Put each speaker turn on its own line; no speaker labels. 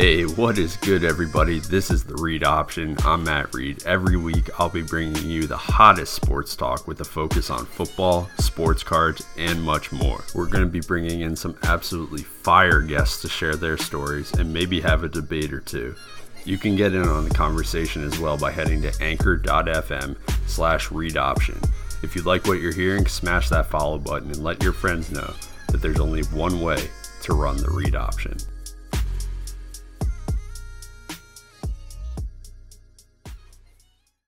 Hey, what is good, everybody? This is the Read Option. I'm Matt Reed. Every week, I'll be bringing you the hottest sports talk with a focus on football, sports cards, and much more. We're going to be bringing in some absolutely fire guests to share their stories and maybe have a debate or two. You can get in on the conversation as well by heading to anchor.fm slash read option. If you like what you're hearing, smash that follow button and let your friends know that there's only one way to run the read option.